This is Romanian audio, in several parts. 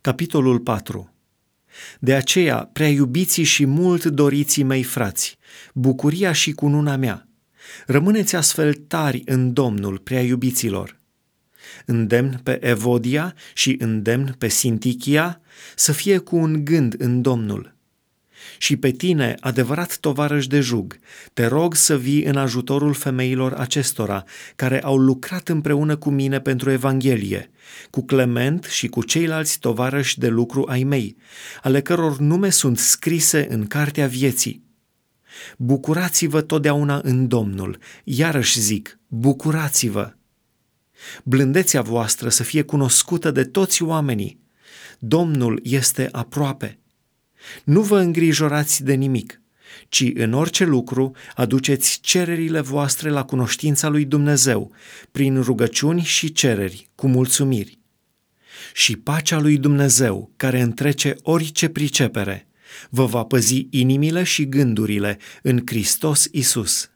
Capitolul 4 De aceea, prea iubiții și mult doriții mei frați, bucuria și cununa mea, rămâneți astfel tari în Domnul, prea iubiților. Îndemn pe Evodia și îndemn pe Sintichia să fie cu un gând în Domnul – și pe tine, adevărat tovarăș de jug, te rog să vii în ajutorul femeilor acestora, care au lucrat împreună cu mine pentru Evanghelie, cu Clement și cu ceilalți tovarăși de lucru ai mei, ale căror nume sunt scrise în cartea vieții. Bucurați-vă totdeauna în Domnul, iarăși zic, bucurați-vă! Blândețea voastră să fie cunoscută de toți oamenii. Domnul este aproape. Nu vă îngrijorați de nimic, ci în orice lucru aduceți cererile voastre la cunoștința lui Dumnezeu, prin rugăciuni și cereri, cu mulțumiri. Și pacea lui Dumnezeu, care întrece orice pricepere, vă va păzi inimile și gândurile în Hristos Isus.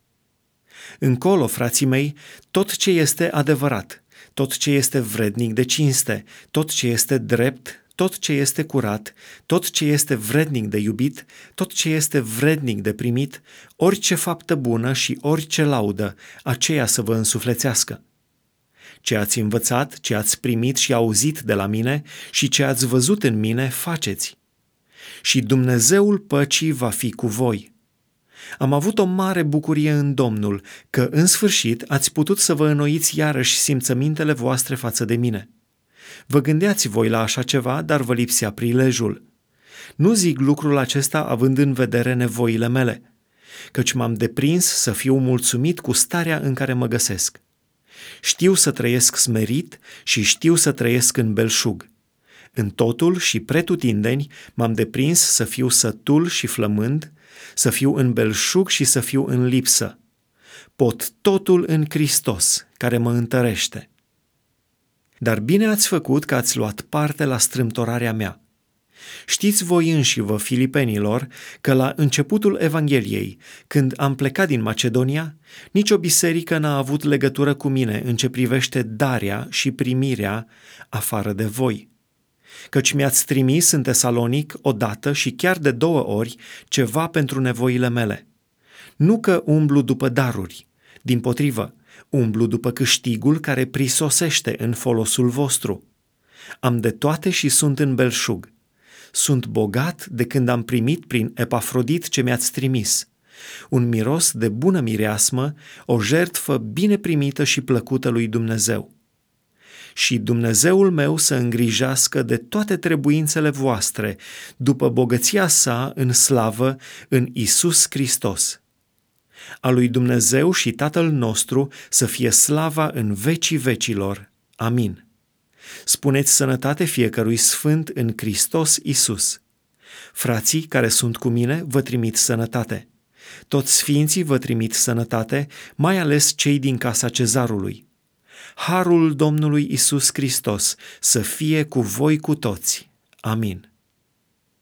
Încolo, frații mei, tot ce este adevărat, tot ce este vrednic de cinste, tot ce este drept, tot ce este curat, tot ce este vrednic de iubit, tot ce este vrednic de primit, orice faptă bună și orice laudă, aceea să vă însuflețească. Ce ați învățat, ce ați primit și auzit de la mine și ce ați văzut în mine, faceți. Și Dumnezeul păcii va fi cu voi. Am avut o mare bucurie în Domnul că, în sfârșit, ați putut să vă înnoiți iarăși simțămintele voastre față de mine. Vă gândeați voi la așa ceva, dar vă lipsea prilejul. Nu zic lucrul acesta având în vedere nevoile mele, căci m-am deprins să fiu mulțumit cu starea în care mă găsesc. Știu să trăiesc smerit și știu să trăiesc în belșug. În totul și pretutindeni m-am deprins să fiu sătul și flămând, să fiu în belșug și să fiu în lipsă. Pot totul în Hristos, care mă întărește. Dar bine ați făcut că ați luat parte la strâmtorarea mea. Știți voi înși vă, filipenilor, că la începutul Evangheliei, când am plecat din Macedonia, nicio biserică n-a avut legătură cu mine în ce privește darea și primirea afară de voi. Căci mi-ați trimis în Tesalonic odată și chiar de două ori ceva pentru nevoile mele. Nu că umblu după daruri, din potrivă, umblu după câștigul care prisosește în folosul vostru. Am de toate și sunt în belșug. Sunt bogat de când am primit prin Epafrodit ce mi-ați trimis. Un miros de bună mireasmă, o jertfă bine primită și plăcută lui Dumnezeu. Și Dumnezeul meu să îngrijească de toate trebuințele voastre, după bogăția sa în slavă în Isus Hristos a lui Dumnezeu și Tatăl nostru să fie slava în vecii vecilor. Amin. Spuneți sănătate fiecărui sfânt în Hristos Isus. Frații care sunt cu mine vă trimit sănătate. Toți sfinții vă trimit sănătate, mai ales cei din casa cezarului. Harul Domnului Isus Hristos să fie cu voi cu toți. Amin.